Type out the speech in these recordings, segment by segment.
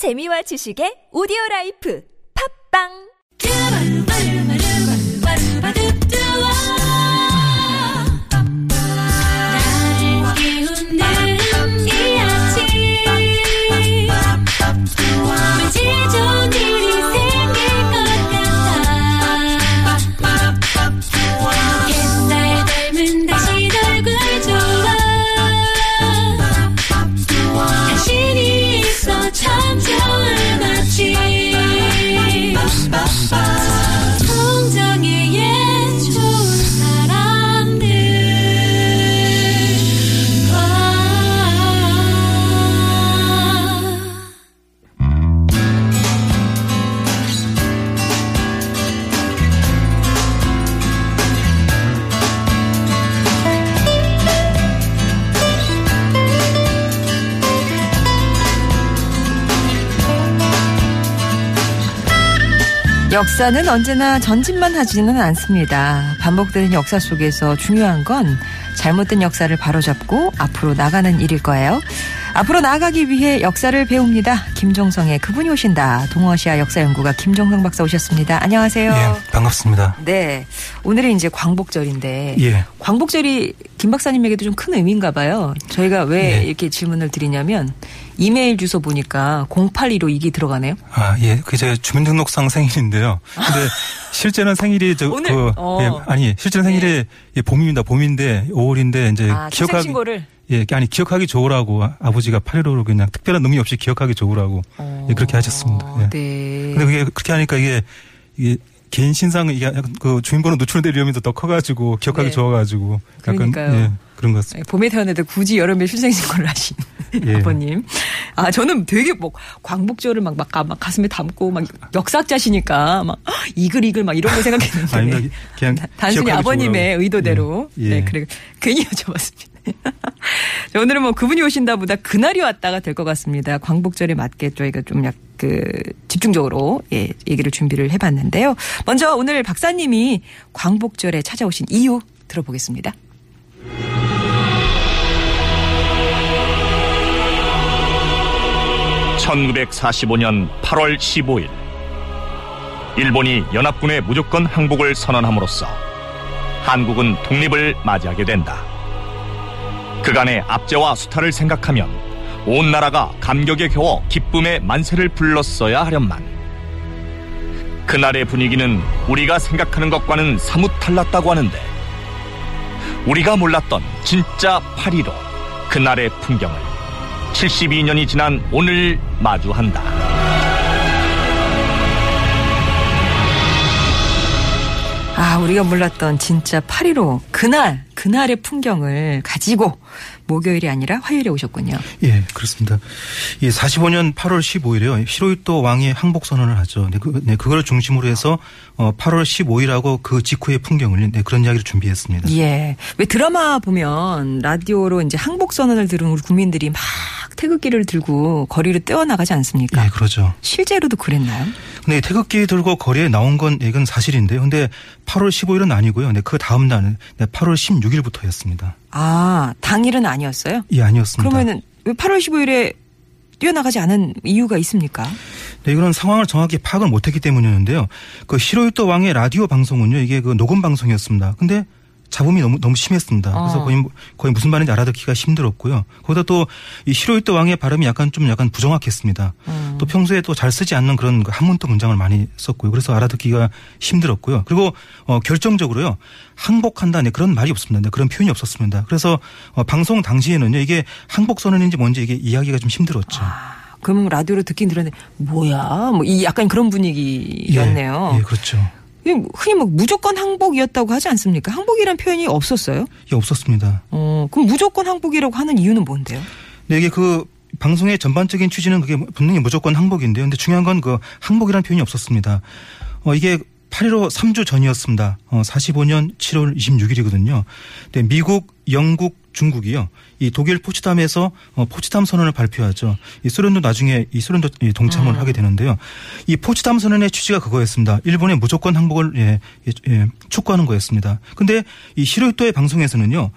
재미와 지식의 오디오 라이프. 팝빵 역사는 언제나 전진만 하지는 않습니다. 반복되는 역사 속에서 중요한 건 잘못된 역사를 바로잡고 앞으로 나가는 일일 거예요. 앞으로 나아가기 위해 역사를 배웁니다. 김종성의 그분이 오신다. 동아시아 역사연구가 김종성 박사 오셨습니다. 안녕하세요. 예, 반갑습니다. 네. 오늘은 이제 광복절인데 예. 광복절이 김 박사님에게도 좀 큰 의미인가 봐요. 저희가 왜 예. 이렇게 질문을 드리냐면 이메일 주소 보니까 082로 이게 들어가네요. 아, 예. 그게 제 주민등록상 생일인데요. 근데 실제는 생일이 저, 오늘? 그, 어. 예, 아니, 실제는 생일이 예, 봄입니다. 봄인데 5월인데 이제 아, 기억하기 출생신고를 예, 아니 기억하기 좋으라고 아- 아버지가 8.15로 그냥 특별한 의미 없이 기억하기 좋으라고 예, 그렇게 하셨습니다. 예. 네. 근데 그게 그렇게 하니까 이게 이게 개인 신상 이게 그 주민번호 노출될 위험이 더 커가지고 기억하기 네. 좋아가지고 약간 그러니까요. 예, 그런 것 같습니다. 봄에 태어났는데 굳이 여름에 출생신고를 하신 예. 아버님. 아 저는 되게 뭐 광복절을 막, 막, 가- 막 가슴에 담고 막 역사학자시니까 막 이글 이글 막 이런 거 생각했는데 아닙니다. 그냥 다- 단순히 아버님의 좋으라고. 의도대로 예. 예. 네 그래 괜히 여쭤봤습니다. 자, 오늘은 뭐 그분이 오신다 보다 그날이 왔다가 될 것 같습니다. 광복절에 맞게 저희가 좀 약 그 집중적으로 예 얘기를 준비를 해봤는데요. 먼저 오늘 박사님이 광복절에 찾아오신 이유 들어보겠습니다. 1945년 8월 15일 일본이 연합군의 무조건 항복을 선언함으로써 한국은 독립을 맞이하게 된다. 그간의 압제와 수탈을 생각하면 온 나라가 감격에 겨워 기쁨의 만세를 불렀어야 하련만 그날의 분위기는 우리가 생각하는 것과는 사뭇 달랐다고 하는데 우리가 몰랐던 진짜 8.15 그날의 풍경을 72년이 지난 오늘 마주한다. 아, 우리가 몰랐던 진짜 8.15 그날, 그날의 풍경을 가지고 목요일이 아니라 화요일에 오셨군요. 예, 그렇습니다. 이 45년 8월 15일에요. 히로이토 왕이 항복 선언을 하죠. 네, 그, 네, 그걸 중심으로 해서 어, 8월 15일하고 그 직후의 풍경을 네, 그런 이야기를 준비했습니다. 예. 왜 드라마 보면 라디오로 이제 항복 선언을 들은 우리 국민들이 막 태극기를 들고 거리를 떼어나가지 않습니까? 예, 그러죠. 실제로도 그랬나요? 이 태극기 들고 거리에 나온 건 이건 사실인데요. 근데 8월 15일은 아니고요. 네, 그 다음 날은 네, 8월 16일부터였습니다. 아, 당일은 아니었어요? 예, 아니었습니다. 그러면은 왜 8월 15일에 뛰어나가지 않은 이유가 있습니까? 네, 이거는 상황을 정확히 파악을 못했기 때문이었는데요. 그 히로유토 왕의 라디오 방송은요, 이게 그 녹음 방송이었습니다. 근데 잡음이 너무 너무 심했습니다. 그래서 어. 거의 뭐- 거의 무슨 말인지 알아듣기가 힘들었고요. 거기다 또 이 히로유토 왕의 발음이 약간 좀 약간 부정확했습니다. 음. 또 평소에 또 잘 쓰지 않는 그런 그 한문도 문장을 많이 썼고요. 그래서 알아듣기가 힘들었고요. 그리고 어 결정적으로요 항복한다 네 그런 말이 없습니다. 네, 그런 표현이 없었습니다. 그래서 어 방송 당시에는요 이게 항복 선언인지 뭔지 이게 이야기가 좀 힘들었죠. 그러면 라디오로 듣긴 들었는데 뭐야? 뭐 이 약간 그런 분위기였네요. 예, 예, 그렇죠. 흔히 뭐 무조건 항복이었다고 하지 않습니까? 항복이란 표현이 없었어요. 예, 없었습니다. 어, 그럼 무조건 항복이라고 하는 이유는 뭔데요? 네, 이게 그 방송의 전반적인 취지는 그게 분명히 무조건 항복인데요. 근데 중요한 건 그 항복이라는 표현이 없었습니다. 어, 이게 8.15 3주 전이었습니다. 어, 45년 7월 26일이거든요. 네, 미국, 영국, 중국이요. 이 독일 포츠담에서 어, 포츠담 선언을 발표하죠. 이 소련도 나중에 이 소련도 이 동참을 하게 되는데요. 이 포츠담 선언의 취지가 그거였습니다. 일본의 무조건 항복을 예, 예, 예, 촉구하는 거였습니다. 근데 이 히로이토의 방송에서는요.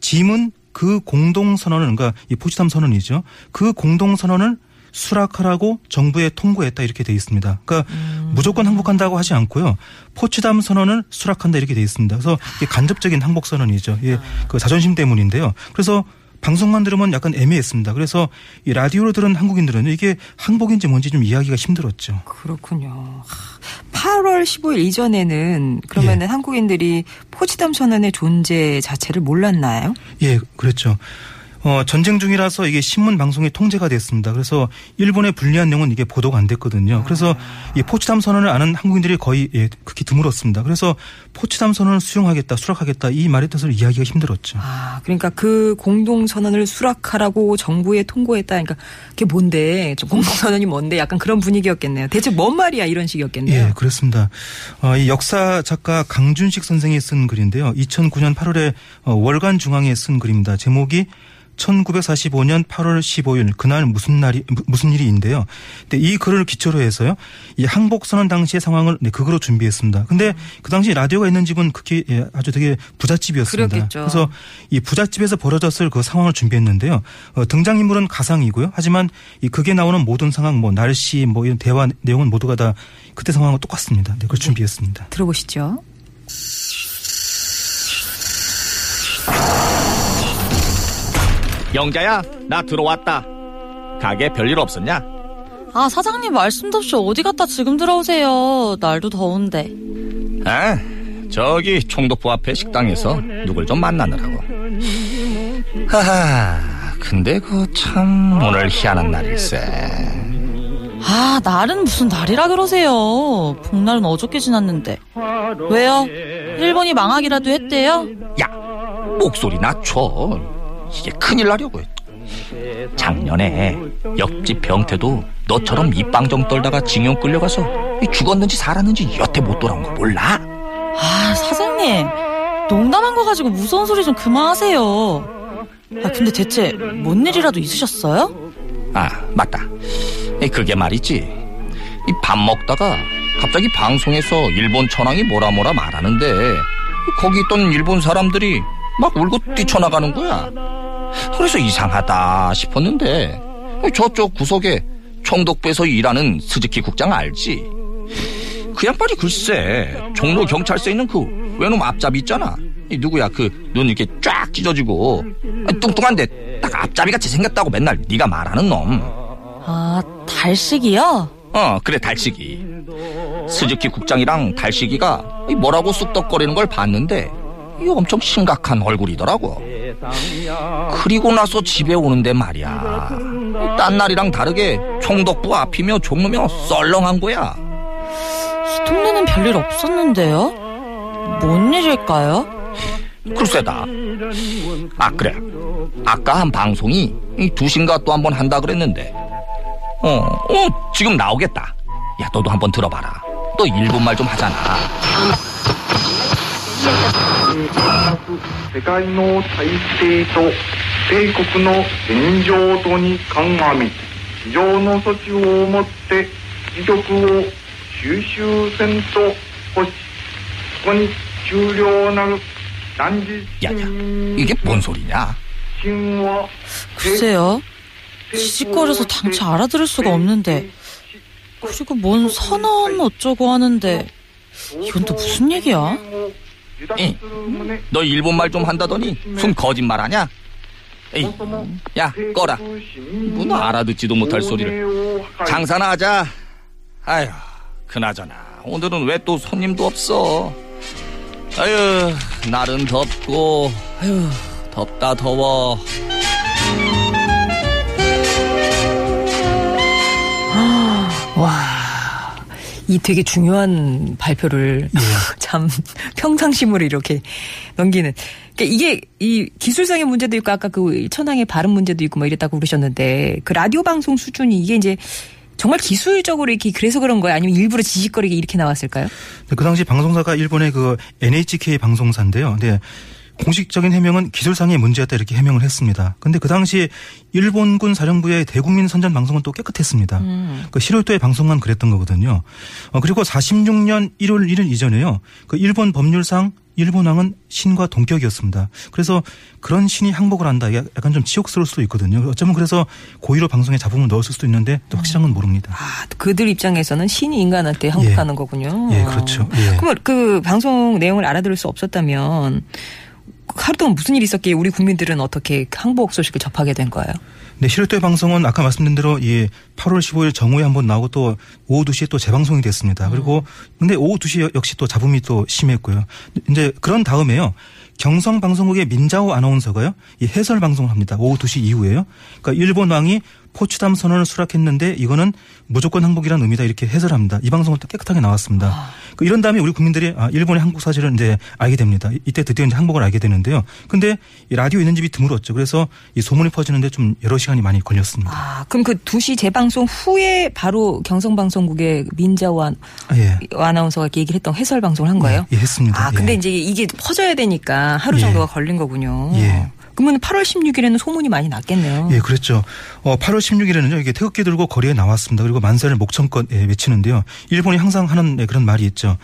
짐은 그 공동 선언을 그러니까 이 포츠담 선언이죠. 그 공동 선언을 수락하라고 정부에 통고했다 이렇게 돼 있습니다. 그러니까 음. 무조건 항복한다고 하지 않고요. 포츠담 선언을 수락한다 이렇게 돼 있습니다. 그래서 이게 간접적인 항복 선언이죠. 예, 그 자존심 때문인데요. 그래서 방송만 들으면 약간 애매했습니다. 그래서 이 라디오로 들은 한국인들은 이게 항복인지 뭔지 좀 이해하기가 힘들었죠. 그렇군요. 8월 15일 이전에는 그러면은 예. 한국인들이 포치담 선언의 존재 자체를 몰랐나요? 예, 그랬죠. 어, 전쟁 중이라서 이게 신문 방송에 통제가 됐습니다. 그래서 일본에 불리한 내용은 이게 보도가 안 됐거든요. 그래서 이 포츠담 선언을 아는 한국인들이 거의 예, 극히 드물었습니다. 그래서 포츠담 선언을 수용하겠다, 수락하겠다 이 말의 뜻을 이해하기가 힘들었죠. 아, 그러니까 그 공동 선언을 수락하라고 정부에 통고했다. 그러니까 그게 뭔데? 좀 공동 선언이 뭔데? 약간 그런 분위기였겠네요. 대체 뭔 말이야? 이런 식이었겠네요. 예, 그렇습니다. 어, 이 역사 작가 강준식 선생이 쓴 글인데요. 2009년 8월에 어, 월간 중앙에 쓴 글입니다. 제목이 1945년 8월 15일 그날 무슨 날이 무- 무슨 일이인데요. 근데 이 글을 기초로 해서요. 이 항복 선언 당시의 상황을 네, 극으로 준비했습니다. 근데 그 당시 라디오가 있는 집은 극히 예, 아주 되게 부잣집이었습니다. 그렇겠죠. 그래서 이 부잣집에서 벌어졌을 그 상황을 준비했는데요. 어, 등장 인물은 가상이고요. 하지만 이 극에 나오는 모든 상황 뭐 날씨 뭐 이런 대화 내용은 모두가 다 그때 상황과 똑같습니다. 네, 그걸 준비했습니다. 들어보시죠. 영자야, 나 들어왔다. 가게 별일 없었냐? 아, 사장님 말씀도 없이 어디 갔다 지금 들어오세요. 날도 더운데. 아, 저기 총독부 앞에 식당에서 누굴 좀 만나느라고. 하하, 근데 그 참 오늘 희한한 날일세. 아, 날은 무슨 날이라 그러세요. 복날은 어저께 지났는데. 왜요? 일본이 망하기라도 했대요? 야, 목소리 낮춰. 이게 큰일 나려고. 작년에 옆집 병태도 너처럼 입방정 떨다가 징용 끌려가서 죽었는지 살았는지 여태 못 돌아온 거 몰라? 아, 사장님. 농담한 거 가지고 무서운 소리 좀 그만하세요. 아, 근데 대체 뭔 일이라도 있으셨어요? 아, 맞다. 이 그게 말이지. 이밥 먹다가 갑자기 방송에서 일본 천황이 뭐라 뭐라 말하는데 거기 있던 일본 사람들이 막 울고 뛰쳐나가는 거야. 그래서 이상하다 싶었는데 저쪽 구석에 총독부에서 일하는 스즈키 국장 알지? 그 양반이 글쎄 종로 경찰서에 있는 그 외놈 앞잡이 있잖아. 이 누구야 그 눈 이렇게 쫙 찢어지고 뚱뚱한데 딱 앞잡이 같이 생겼다고 맨날 네가 말하는 놈. 아, 달식이요? 어 그래 달식이. 스즈키 국장이랑 달식이가 이 뭐라고 쑥덕거리는 걸 봤는데 이 엄청 심각한 얼굴이더라고. 그리고 나서 집에 오는데 말이야. 딴 날이랑 다르게 총독부 앞이며 종로며 썰렁한 거야. 이 동네는 별일 없었는데요? 뭔 일일까요? 글쎄다. 아 그래. 아까 한 방송이 이 두신가 또 한 번 한다 그랬는데. 어, 어 지금 나오겠다. 야 너도 한번 들어봐라. 너 일본 말 좀 하잖아. 世界の体制と米国の現状とに鑑み非常の措置をもって自力を収集せんと欲しここに終了なる断実 야야, 이게 뭔 소리냐? 真は 글쎄요. 지직거려서 당최 알아들을 수가 없는데. 그리고 뭔 선언 어쩌고 하는데. 이건 또 무슨 얘기야? 이, 너 일본말 좀 한다더니 순 거짓말하냐? 에이, 야 꺼라. 문 알아듣지도 못할 소리를. 장사나 하자. 아휴, 그나저나 오늘은 왜 또 손님도 없어? 아휴, 날은 덥고, 아휴, 덥다 더워. 와, 이 되게 중요한 발표를 참 평상심으로 이렇게 넘기는. 그러니까 이게 이 기술상의 문제도 있고 아까 그 천황의 발음 문제도 있고 뭐 이랬다고 그러셨는데 그 라디오 방송 수준이 이게 이제 정말 기술적으로 이렇게 그래서 그런 거예요? 아니면 일부러 지직거리게 이렇게 나왔을까요? 그 당시 방송사가 일본의 그 NHK 방송사인데요. 네. 공식적인 해명은 기술상의 문제였다 이렇게 해명을 했습니다. 근데 그 당시 일본군 사령부의 대국민 선전 방송은 또 깨끗했습니다. 그 시로토의 방송만 그랬던 거거든요. 어, 그리고 46년 1월 1일 이전에요. 그 일본 법률상 일본 왕은 신과 동격이었습니다. 그래서 그런 신이 항복을 한다. 약간 좀 치욕스러울 수도 있거든요. 어쩌면 그래서 고의로 방송에 잡음을 넣었을 수도 있는데 또 확실한 건 모릅니다. 아, 그들 입장에서는 신이 인간한테 항복하는 거군요. 예, 그렇죠. 예. 그럼 그 방송 내용을 알아들을 수 없었다면 하루 동안 무슨 일이 있었기에 우리 국민들은 어떻게 항복 소식을 접하게 된 거예요? 네, 시로토의 방송은 아까 말씀드린 대로 예, 8월 15일 정오에 한번 나오고 또 오후 2시에 또 재방송이 됐습니다. 그리고 근데 오후 2시 역시 또 잡음이 또 심했고요. 이제 그런 다음에요. 경성 방송국의 민자오 아나운서가요. 이 해설 방송을 합니다. 오후 2시 이후에요. 그러니까 일본 왕이 포츠담 선언을 수락했는데 이거는 무조건 항복이라는 의미다 이렇게 해설합니다. 이 방송은 또 깨끗하게 나왔습니다. 그 이런 다음에 우리 국민들이 아, 일본의 항복 사실을 이제 알게 됩니다. 이- 이때 드디어 이제 항복을 알게 되는데요. 근데 이 라디오 있는 집이 드물었죠. 그래서 이 소문이 퍼지는데 좀 여러 시간이 많이 걸렸습니다. 아, 그럼 그 2시 재방송 후에 바로 경성방송국의 민자와 아, 예. 아나운서가 얘기를 했던 해설 방송을 한 거예요? 예, 했습니다. 아, 근데 예. 이제 이게 퍼져야 되니까 하루 예. 정도가 걸린 거군요. 예. 그러면 8월 16일에는 소문이 많이 났겠네요. 예, 그랬죠. 어, 8월 16일에는요, 이게 태극기 들고 거리에 나왔습니다. 그리고 만세를 목청껏 예, 외치는데요. 일본이 항상 하는 예, 그런 말이 있죠.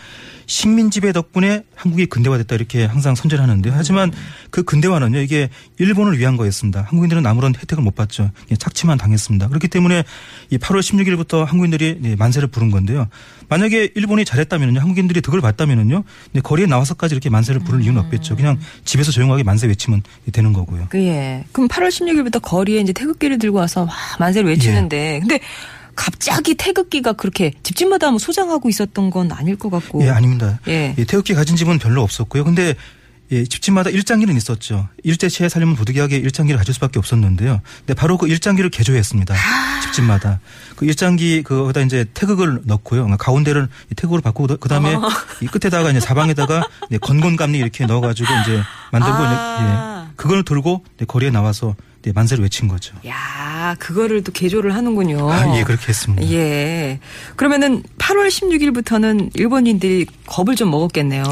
식민 지배 덕분에 한국이 근대화됐다 이렇게 항상 선전을 하는데요. 하지만 그 근대화는요, 이게 일본을 위한 거였습니다. 한국인들은 아무런 혜택을 못 받죠. 그냥 착취만 당했습니다. 그렇기 때문에 이 8월 16일부터 한국인들이 예, 만세를 부른 건데요. 만약에 일본이 잘했다면요, 한국인들이 득을 봤다면요, 거리에 나와서까지 이렇게 만세를 부를 이유는 없겠죠. 그냥 집에서 조용하게 만세 외치면 되는 거고요. 그, 예. 그럼 8월 16일부터 거리에 이제 태극기를 들고 와서 막 만세를 외치는데, 근데 갑자기 태극기가 그렇게 집집마다 뭐 소장하고 있었던 건 아닐 것 같고. 예, 아닙니다. 예. 예, 태극기 가진 집은 별로 없었고요. 근데 예, 집집마다 일장기는 있었죠. 일제시에 살려면 부득이하게 일장기를 가질 수밖에 없었는데요. 근데 바로 그 일장기를 개조했습니다. 집집마다. 그 일장기 그거다 이제 태극을 넣고요. 그러니까 가운데를 이 태극으로 바꾸고 그 다음에 이 끝에다가 이제 사방에다가 건곤감리 이렇게 넣어가지고 이제 만들고 아. 이제 예, 그걸 들고 이제 거리에 나와서 이제 만세를 외친 거죠. 야, 그거를 또 개조를 하는군요. 아, 예, 그렇게 했습니다. 예. 그러면은 8월 16일부터는 일본인들이 겁을 좀 먹었겠네요.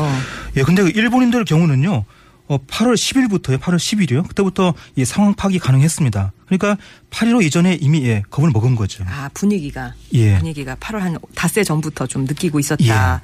예, 근데 그 일본인들 경우는요, 어, 8월 10일부터요, 8월 10일이요. 그때부터 이 상황 파악이 가능했습니다. 그러니까 8.15 이전에 이미 예, 겁을 먹은 거죠. 아, 분위기가. 예. 분위기가 8월 한 닷새 전부터 좀 느끼고 있었다.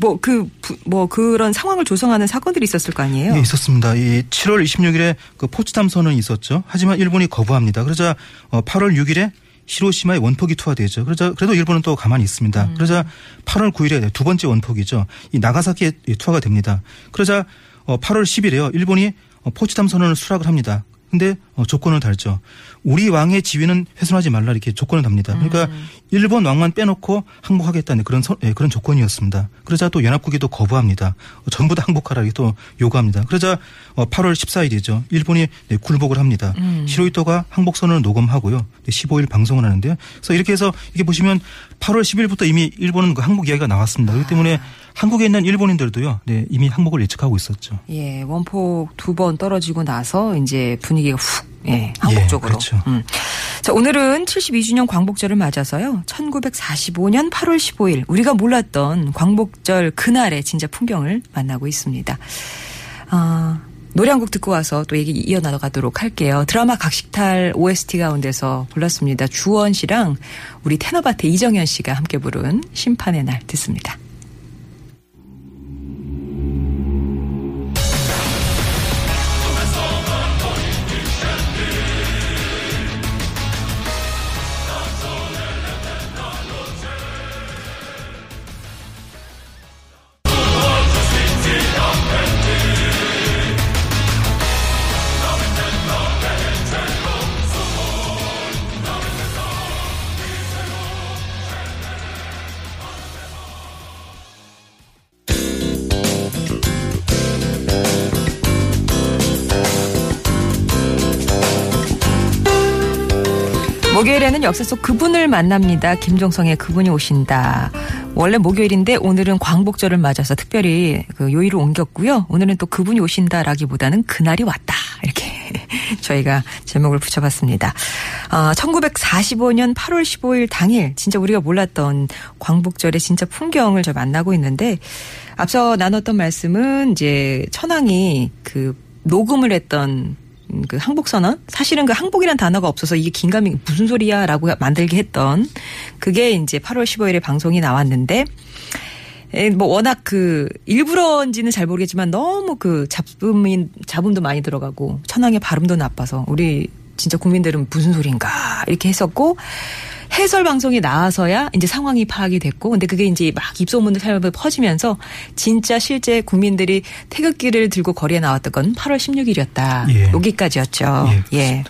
뭐, 그, 부- 뭐, 그런 상황을 조성하는 사건들이 있었을 거 아니에요? 예, 있었습니다. 이 7월 26일에 그 포츠담 선언이 있었죠. 하지만 일본이 거부합니다. 그러자 어, 8월 6일에 히로시마에 원폭이 투하되죠. 그러자 그래도 일본은 또 가만히 있습니다. 음. 그러자 8월 9일에 두 번째 원폭이죠. 이 나가사키에 투하가 됩니다. 그러자 어, 8월 10일에요. 일본이 어, 포츠담 선언을 수락을 합니다. 근데 어, 조건을 달죠. 우리 왕의 지위는 훼손하지 말라 이렇게 조건을 답니다. 그러니까 음. 일본 왕만 빼놓고 항복하겠다는 그런 서- 예, 그런 조건이었습니다. 그러자 또 연합국이 또 거부합니다. 어, 전부 다 항복하라 이렇게 또 요구합니다. 그러자 어, 8월 14일이죠. 일본이 네, 굴복을 합니다. 히로이토가 항복 선언을 녹음하고요. 네, 15일 방송을 하는데요. 그래서 이렇게 해서 이게 보시면 8월 10일부터 이미 일본은 그 항복 이야기가 나왔습니다. 그렇기 때문에 한국에 있는 일본인들도요. 네, 이미 항복을 예측하고 있었죠. 예, 원폭 두 번 떨어지고 나서 이제 분위기가 훅, 예, 한국 쪽으로. 그렇죠. 음. 자, 오늘은 72주년 광복절을 맞아서요. 1945년 8월 15일 우리가 몰랐던 광복절 그날의 진짜 풍경을 만나고 있습니다. 아, 노래 한 곡 듣고 와서 또 얘기 이어나가도록 할게요. 드라마 각식탈 OST 가운데서 불렀습니다. 주원 씨랑 우리 테너바테 이정현 씨가 함께 부른 심판의 날 듣습니다. 목요일에는 역사 속 그분을 만납니다. 김종성의 그분이 오신다. 원래 목요일인데 오늘은 광복절을 맞아서 특별히 그 요일을 옮겼고요. 오늘은 또 그분이 오신다라기보다는 그날이 왔다. 이렇게 저희가 제목을 붙여봤습니다. 아, 1945년 8월 15일 당일 진짜 우리가 몰랐던 광복절의 진짜 풍경을 저 만나고 있는데 앞서 나눴던 말씀은 이제 천황이 그 녹음을 했던 음, 그 항복 선언? 사실은 그 항복이란 단어가 없어서 이게 긴감이 무슨 소리야라고 만들게 했던 그게 이제 8월 15일에 방송이 나왔는데 에, 뭐 워낙 그 일부러인지는 잘 모르겠지만 너무 그 잡음이 잡음도 많이 들어가고 천황의 발음도 나빠서 우리 진짜 국민들은 무슨 소리인가? 이렇게 했었고 해설 방송이 나와서야 이제 상황이 파악이 됐고 근데 그게 이제 막 입소문을 살며 퍼지면서 진짜 실제 국민들이 태극기를 들고 거리에 나왔던 건 8월 16일이었다. 예. 여기까지였죠. 예, 예.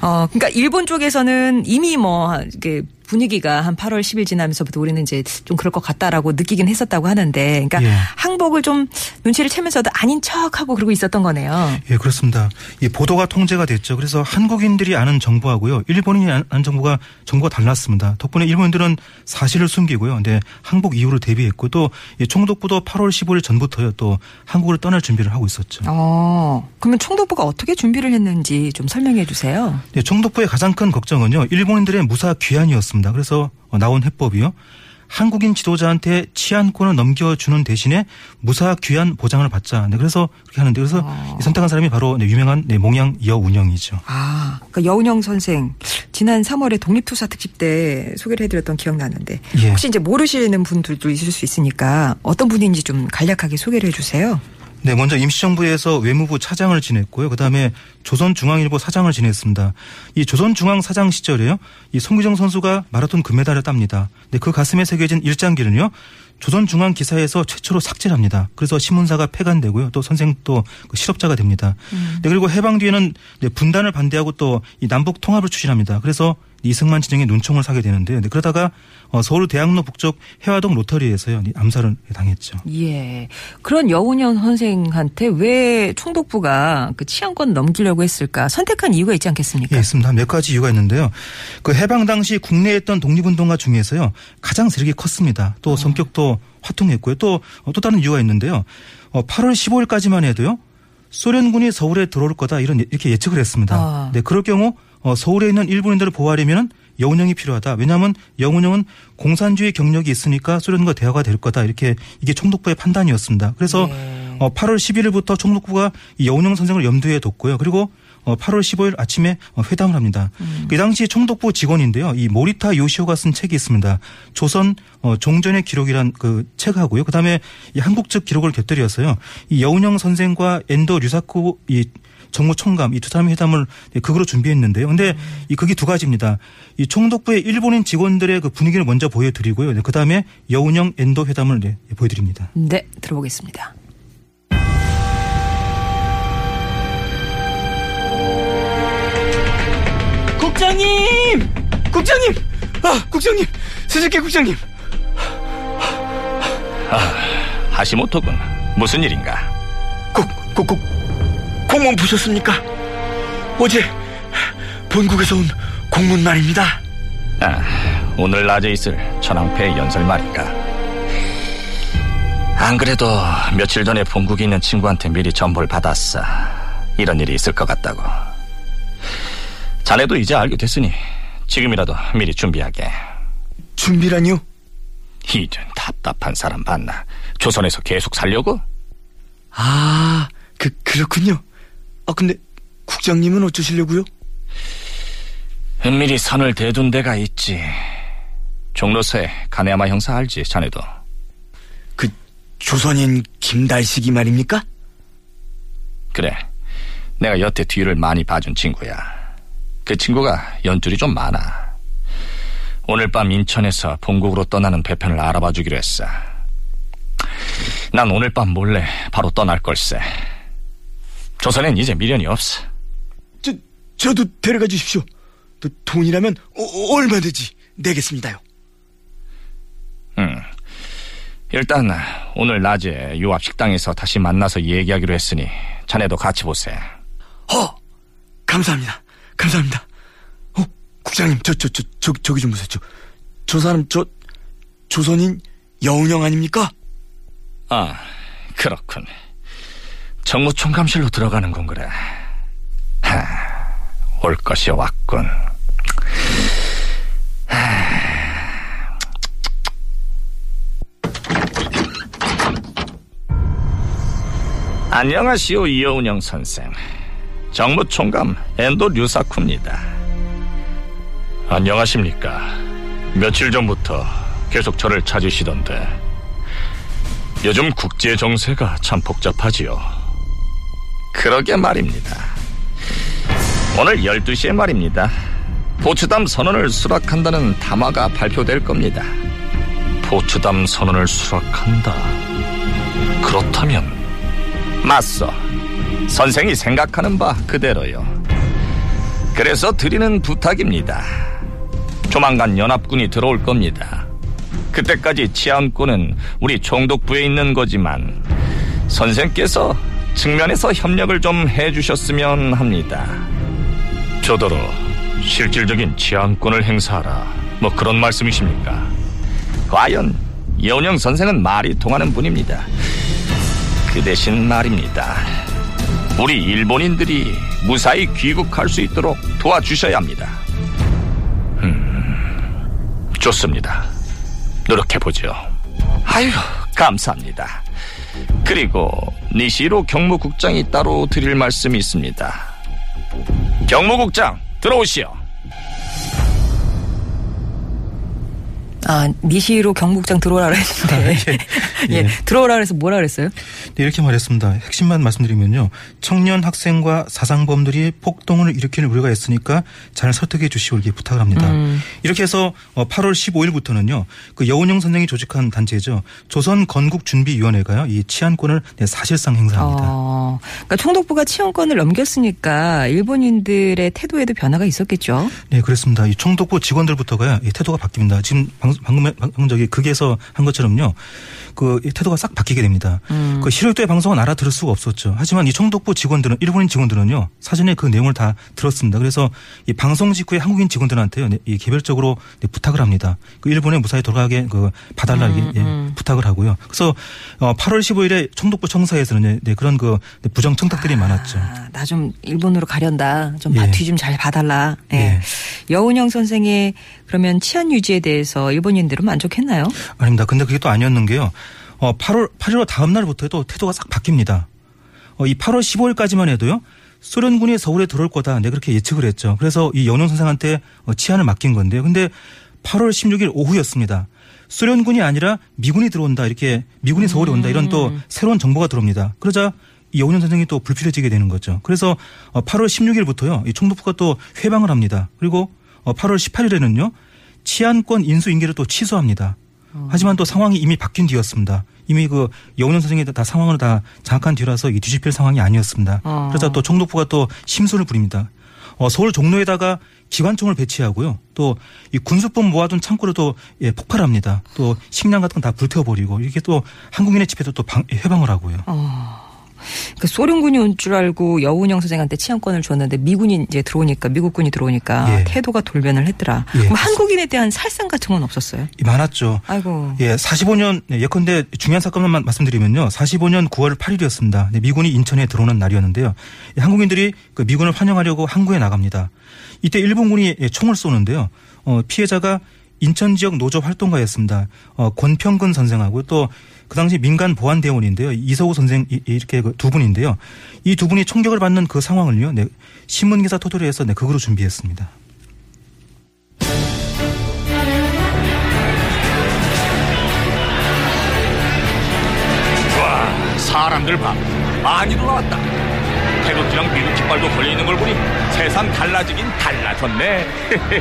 어, 그러니까 일본 쪽에서는 이미 뭐 이게 분위기가 한 8월 10일 지나면서부터 우리는 이제 좀 그럴 것 같다라고 느끼긴 했었다고 하는데, 그러니까 예. 항복을 좀 눈치를 채면서도 아닌 척하고 그러고 있었던 거네요. 예, 그렇습니다. 이 보도가 통제가 됐죠. 그래서 한국인들이 아는 정보하고요. 일본인이 아는- 아는 정보가 정보가 달랐습니다. 덕분에 일본인들은 사실을 숨기고요. 근데 항복 이후로 대비했고 또이 총독부도 8월 15일 전부터요. 또 한국을 떠날 준비를 하고 있었죠. 어, 그러면 총독부가 어떻게 준비를 했는지 좀 설명해 주세요. 네, 총독부의 가장 큰 걱정은요. 일본인들의 무사 귀환이었습니다. 그래서 어, 나온 해법이요. 한국인 지도자한테 치안권을 넘겨주는 대신에 무사 귀환 보장을 받자. 네, 그래서 그렇게 하는데 그래서 이 선택한 사람이 바로 네, 유명한 네, 몽양 여운영이죠. 아, 그러니까 여운영 선생 지난 3월에 독립투사 특집 때 소개를 해드렸던 기억 나는데 예. 혹시 이제 모르시는 분들도 있을 수 있으니까 어떤 분인지 좀 간략하게 소개를 해주세요. 네, 먼저 임시정부에서 외무부 차장을 지냈고요. 그다음에 조선중앙일보 사장을 지냈습니다. 이 조선중앙 사장 시절에요. 이 송규정 선수가 마라톤 금메달을 땁니다. 근데 그 가슴에 새겨진 일장기는요. 조선중앙 기사에서 최초로 삭제를 합니다. 그래서 신문사가 폐간되고요. 또 선생 또그 실업자가 됩니다. 네, 그리고 해방 뒤에는 네, 분단을 반대하고 또이 남북 통합을 추진합니다. 그래서 이승만 진영에 눈총을 사게 되는데요. 네, 그러다가 어, 서울 대학로 북쪽 해화동 로터리에서요. 이 암살을 당했죠. 예. 그런 여운영 선생한테 왜 총독부가 그 치안권 넘기려고 했을까? 선택한 이유가 있지 않겠습니까? 예, 있습니다. 몇 가지 이유가 있는데요. 그 해방 당시 국내에 있던 독립운동가 중에서요. 가장 세력이 컸습니다. 또 성격도 화통했고요. 또, 어, 또 다른 이유가 있는데요. 어, 8월 15일까지만 해도요. 소련군이 서울에 들어올 거다 이런 예- 이렇게 예측을 했습니다. 아. 네, 그럴 경우 어, 서울에 있는 일본인들을 보호하려면 여운형이 필요하다. 왜냐하면 여운형은 공산주의 경력이 있으니까 소련과 대화가 될 거다. 이렇게 이게 총독부의 판단이었습니다. 그래서 네. 어, 8월 11일부터 총독부가 이 여운형 선생을 염두에 뒀고요. 그리고 어, 8월 15일 아침에 어, 회담을 합니다. 그 당시 총독부 직원인데요. 이 모리타 요시오가 쓴 책이 있습니다. 조선 어, 종전의 기록이란 그 책하고요. 그다음에 이 한국 측 기록을 곁들여서요. 이 여운형 선생과 엔도 류사코 이 정무 총감 이 두 사람의 회담을 네, 극으로 준비했는데요. 근데 이 극이 두 가지입니다. 이 총독부의 일본인 직원들의 그 분위기를 먼저 보여드리고요. 네, 그 다음에 여운형 엔도 회담을 네, 보여드립니다. 네, 들어보겠습니다. 국장님! 국장님! 아, 국장님! 스즈키 국장님! 하시모토군 무슨 일인가? 국, 국, 국, 공문 보셨습니까? 어제 본국에서 온 공문 말입니다. 아, 오늘 낮에 있을 천황폐 연설 말인가? 안 그래도 며칠 전에 본국에 있는 친구한테 미리 전보를 받았어. 이런 일이 있을 것 같다고. 자네도 이제 알게 됐으니 지금이라도 미리 준비하게. 준비라니요? 이런 답답한 사람 봤나? 조선에서 계속 살려고? 아, 그, 그렇군요. 아, 근데 국장님은 어쩌시려고요? 은밀히 선을 대둔 데가 있지. 종로서에 가네야마 형사 알지, 자네도. 그, 조선인 김달식이 말입니까? 그래. 내가 여태 뒤를 많이 봐준 친구야. 그 친구가 연줄이 좀 많아. 오늘 밤 인천에서 본국으로 떠나는 배편을 알아봐 주기로 했어. 난 오늘 밤 몰래 바로 떠날 걸세. 조선엔 이제 미련이 없어. 저, 저도 데려가 주십시오. 또 돈이라면 어, 얼마든지 내겠습니다요. 응. 일단 오늘 낮에 유압 식당에서 다시 만나서 얘기하기로 했으니 자네도 같이 보세. 허! 감사합니다. 감사합니다. 어, 국장님, 저, 저, 저, 저, 저기 좀 보세요. 저, 저 사람, 저, 조선인 여운형 아닙니까? 아, 그렇군. 정무총 감실로 들어가는 건 그래. 하, 올 것이 왔군. 안녕하시오 이여운영 선생. 정무총감 엔도 류사쿠입니다. 안녕하십니까? 며칠 전부터 계속 저를 찾으시던데 요즘 국제 정세가 참 복잡하지요 그러게 말입니다 오늘 12시에 말입니다 포츠담 선언을 수락한다는 담화가 발표될 겁니다 포츠담 선언을 수락한다 그렇다면 맞소. 선생이 생각하는 바 그대로요. 그래서 드리는 부탁입니다. 조만간 연합군이 들어올 겁니다. 그때까지 치안권은 우리 총독부에 있는 거지만 선생께서 측면에서 협력을 좀 해주셨으면 합니다. 저더러 실질적인 치안권을 행사하라. 뭐 그런 말씀이십니까? 과연 예원영 선생은 말이 통하는 분입니다. 그 대신 말입니다. 우리 일본인들이 무사히 귀국할 수 있도록 도와주셔야 합니다. 음, 좋습니다. 노력해보죠. 아유, 감사합니다. 그리고 니시로 경무국장이 따로 드릴 말씀이 있습니다. 경무국장, 들어오시오. 아, 니시로 경북장 들어오라 그랬는데. 예. 예. 들어오라 그래서 뭐라 그랬어요? 네, 이렇게 말했습니다. 핵심만 말씀드리면요. 청년 학생과 사상범들이 폭동을 일으킬 우려가 있으니까 잘 설득해 주시오 이렇게 부탁을 합니다. 음. 이렇게 해서 8월 15일부터는요. 그 여운영 선생이 조직한 단체죠. 조선 건국 준비 위원회가요. 이 치안권을 네, 사실상 행사합니다. 어, 그러니까 총독부가 치안권을 넘겼으니까 일본인들의 태도에도 변화가 있었겠죠. 네, 그렇습니다. 이 총독부 직원들부터가요. 이 태도가 바뀝니다. 지금 방, 방금 방금 저기 극에서 한 것처럼요. 그이 태도가 싹 바뀌게 됩니다. 음. 그 실효도의 방송은 알아들을 수가 없었죠. 하지만 이 총독부 직원들은 일본인 직원들은요 사전에 그 내용을 다 들었습니다. 그래서 이 방송 직후에 한국인 직원들한테요 네, 이 개별적으로 네, 부탁을 합니다. 그 일본에 무사히 돌아가게 그 봐달라 음, 예, 부탁을 하고요. 그래서 어, 8월 15일에 총독부 청사에서는 네, 그런 그 부정 청탁들이 많았죠. 아, 나좀 일본으로 가련다. 좀 예. 뒤좀잘 봐달라. 예. 예. 여운영 선생의 그러면 치안 유지에 대해서 일본인들은 만족했나요? 아닙니다. 근데 그게 또 아니었는 게요. 어, 8월, 8월 다음 날부터 또 태도가 싹 바뀝니다. 어, 이 8월 15일까지만 해도요. 소련군이 서울에 들어올 거다. 네, 그렇게 예측을 했죠. 그래서 이 연용 선생한테 어, 치안을 맡긴 건데요. 근데 8월 16일 오후였습니다. 소련군이 아니라 미군이 들어온다. 이렇게 미군이 서울에 온다. 이런 또 새로운 정보가 들어옵니다. 그러자 이 여운현 선생이 또 불필요해지게 되는 거죠. 그래서 어, 8월 16일부터요. 이 총독부가 또 회방을 합니다. 그리고 어, 8월 18일에는요. 치안권 인수 인계를 또 취소합니다. 하지만 또 상황이 이미 바뀐 뒤였습니다. 이미 그 여운현 선생이 다 상황을 다 장악한 뒤라서 이 뒤집힐 상황이 아니었습니다. 어. 그러자 또 총독부가 또 심술을 부립니다. 어, 서울 종로에다가 기관총을 배치하고요. 또 이 군수품 모아둔 창고를 또 예, 폭발합니다. 또 식량 같은 건 다 불태워버리고 이렇게 또 한국인의 집에도 또 방- 해방을 하고요. 그 소련군이 온 줄 알고 여운영 선생한테 치안권을 줬는데 미군이 이제 들어오니까 미국군이 들어오니까 예. 태도가 돌변을 했더라. 예, 그럼. 한국인에 대한 살상 같은 건 없었어요? 이 많았죠. 아이고. 예, 45년 네, 예컨대 중요한 사건만 말씀드리면요. 45년 9월 8일이었습니다. 네, 미군이 인천에 들어오는 날이었는데요. 예, 한국인들이 그 미군을 환영하려고 항구에 나갑니다. 이때 일본군이 예, 총을 쏘는데요. 어, 피해자가 인천 지역 노조 활동가였습니다. 어, 권평근 선생하고 또 그 당시 민간 보안 대원인데요. 이서우 선생 이- 이렇게 그두 분인데요. 이 두 분이 총격을 받는 그 상황을요. 네, 신문 기사 토토리에서 네, 극으로 준비했습니다. 와, 사람들 봐. 많이도 나왔다. 태극기랑 미국 깃발도 걸려있는 걸 보니 세상 달라지긴 달라졌네.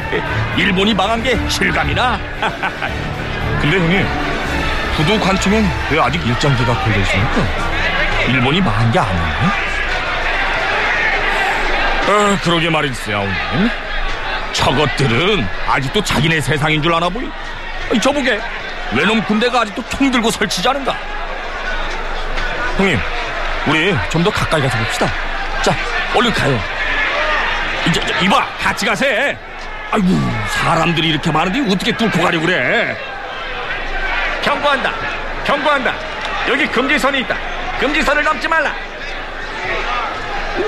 일본이 망한 게 실감이나? 근데 형님, 구두 관청엔 왜 아직 일장기가 걸려있습니까? 일본이 망한 게 아니에요? 아, 그러게 말이세요, 형님. 저것들은 아직도 자기네 세상인 줄 아나 보이. 아니, 저보게 외놈 군대가 아직도 총 들고 설치자는가? 형님, 우리 좀 더 가까이 가서 봅시다. 자, 얼른 가요. 이제 저, 이봐, 같이 가세. 아이고, 사람들이 이렇게 많은데 어떻게 뚫고 가려고 그래? 경고한다. 경고한다. 여기 금지선이 있다. 금지선을 넘지 말라.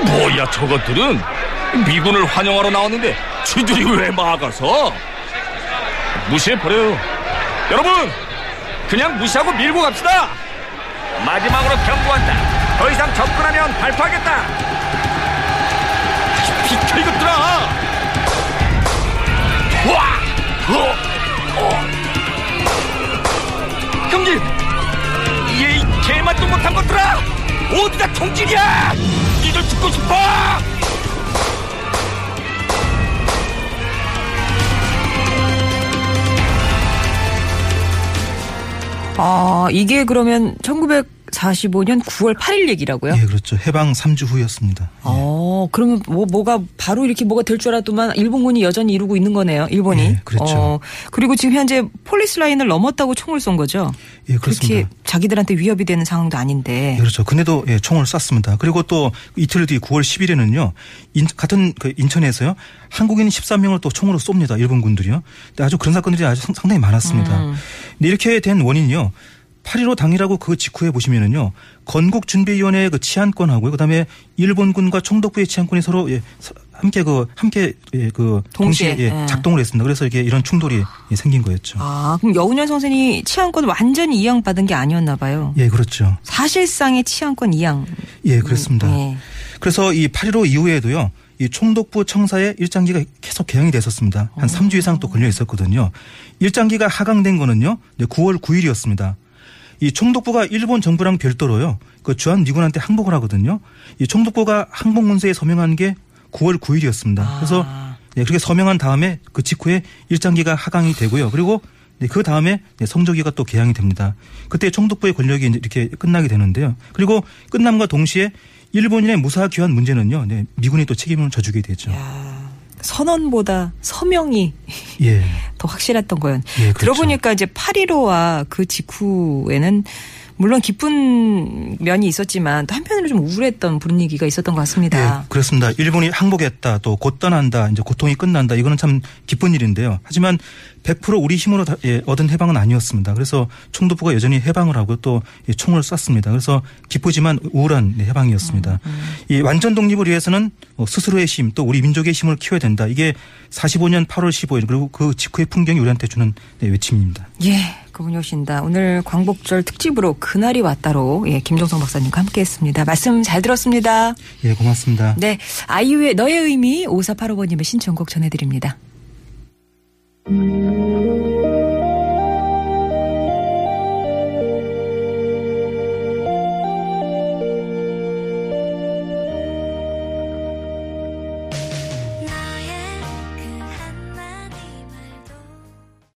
뭐야, 저것들은 미군을 환영하러 나왔는데 쥐들이 왜 막아서? 무시해버려요. 여러분, 그냥 무시하고 밀고 갑시다. 마지막으로 경고한다. 더 이상 접근하면 발포하겠다. 어! 어! 형님! 얘이 개맛도 못한 것들아! 어디가 통질이야! 니들 죽고 싶어! 아, 이게 그러면 1945년 9월 8일 얘기라고요? 예, 그렇죠. 해방 3주 후였습니다. 어, 그러면 뭐, 뭐가 바로 이렇게 뭐가 될 줄 알았더만 일본군이 여전히 이러고 있는 거네요. 일본이. 예, 그렇죠. 어, 그리고 지금 현재 폴리스 라인을 넘었다고 총을 쏜 거죠. 예, 그렇게 그렇습니다. 자기들한테 위협이 되는 상황도 아닌데. 예, 그렇죠. 근데도 예, 총을 쐈습니다. 그리고 또 이틀 뒤 9월 10일에는요. 같은 그 인천에서요. 한국인 13명을 또 총으로 쏩니다. 일본 군들이요. 근데 아주 그런 사건들이 아주 상- 상당히 많았습니다. 음. 근데 이렇게 된 원인이요. 8.15 당일하고 그 직후에 보시면은요. 건국준비위원회의 그 치안권하고요. 그 다음에 일본군과 총독부의 치안권이 서로 예, 서- 함께 그 함께 예, 그 동시에, 동시에, 예, 예. 작동을 했습니다. 그래서 이게 이런 충돌이 예, 생긴 거였죠. 아, 그럼 여운현 선생이 치안권 완전히 이양받은 게 아니었나 봐요. 예, 그렇죠. 사실상의 치안권 이양. 예, 그렇습니다. 예. 그래서 이 8.15 이후에도요. 이 총독부 청사에 일장기가 계속 개항이 됐었습니다. 한 3주 이상 또 걸려 있었거든요. 일장기가 하강된 거는요. 이제 9월 9일이었습니다. 이 총독부가 일본 정부랑 별도로요. 그 주한 미군한테 항복을 하거든요. 이 총독부가 항복 문서에 서명한 게 9월 9일이었습니다. 그래서 네, 그렇게 서명한 다음에 그 직후에 일장기가 하강이 되고요. 그리고 네, 그 다음에 네, 성조기가 또 개항이 됩니다. 그때 총독부의 권력이 이렇게 끝나게 되는데요. 그리고 끝남과 동시에 일본인의 무사 귀환 문제는요. 네, 미군이 또 책임을 져주게 되죠. 선언보다 서명이 예. 더 확실했던 거예요. 예, 그렇죠. 들어보니까 이제 8.15와 그 직후에는 물론 기쁜 면이 있었지만 또 한편으로 좀 우울했던 분위기가 있었던 것 같습니다. 예, 그렇습니다. 일본이 항복했다, 또 곧 떠난다, 이제 고통이 끝난다. 이거는 참 기쁜 일인데요. 하지만 100% 우리 힘으로 다- 예, 얻은 해방은 아니었습니다. 그래서 총독부가 여전히 해방을 하고 또이 총을 쐈습니다. 그래서 기쁘지만 우울한 네, 해방이었습니다. 이 완전 독립을 위해서는 어, 스스로의 힘, 또 우리 민족의 힘을 키워야 된다. 이게 45년 8월 15일 그리고 그 직후의 풍경이 우리한테 주는 네, 외침입니다. 예, 그분이 오신다. 오늘 광복절 특집으로 그날이 왔다로 예, 김종성 박사님과 함께했습니다. 말씀 잘 들었습니다. 예, 고맙습니다. 네, 아이유의 너의 의미 5485번님의 신청곡 전해드립니다. 아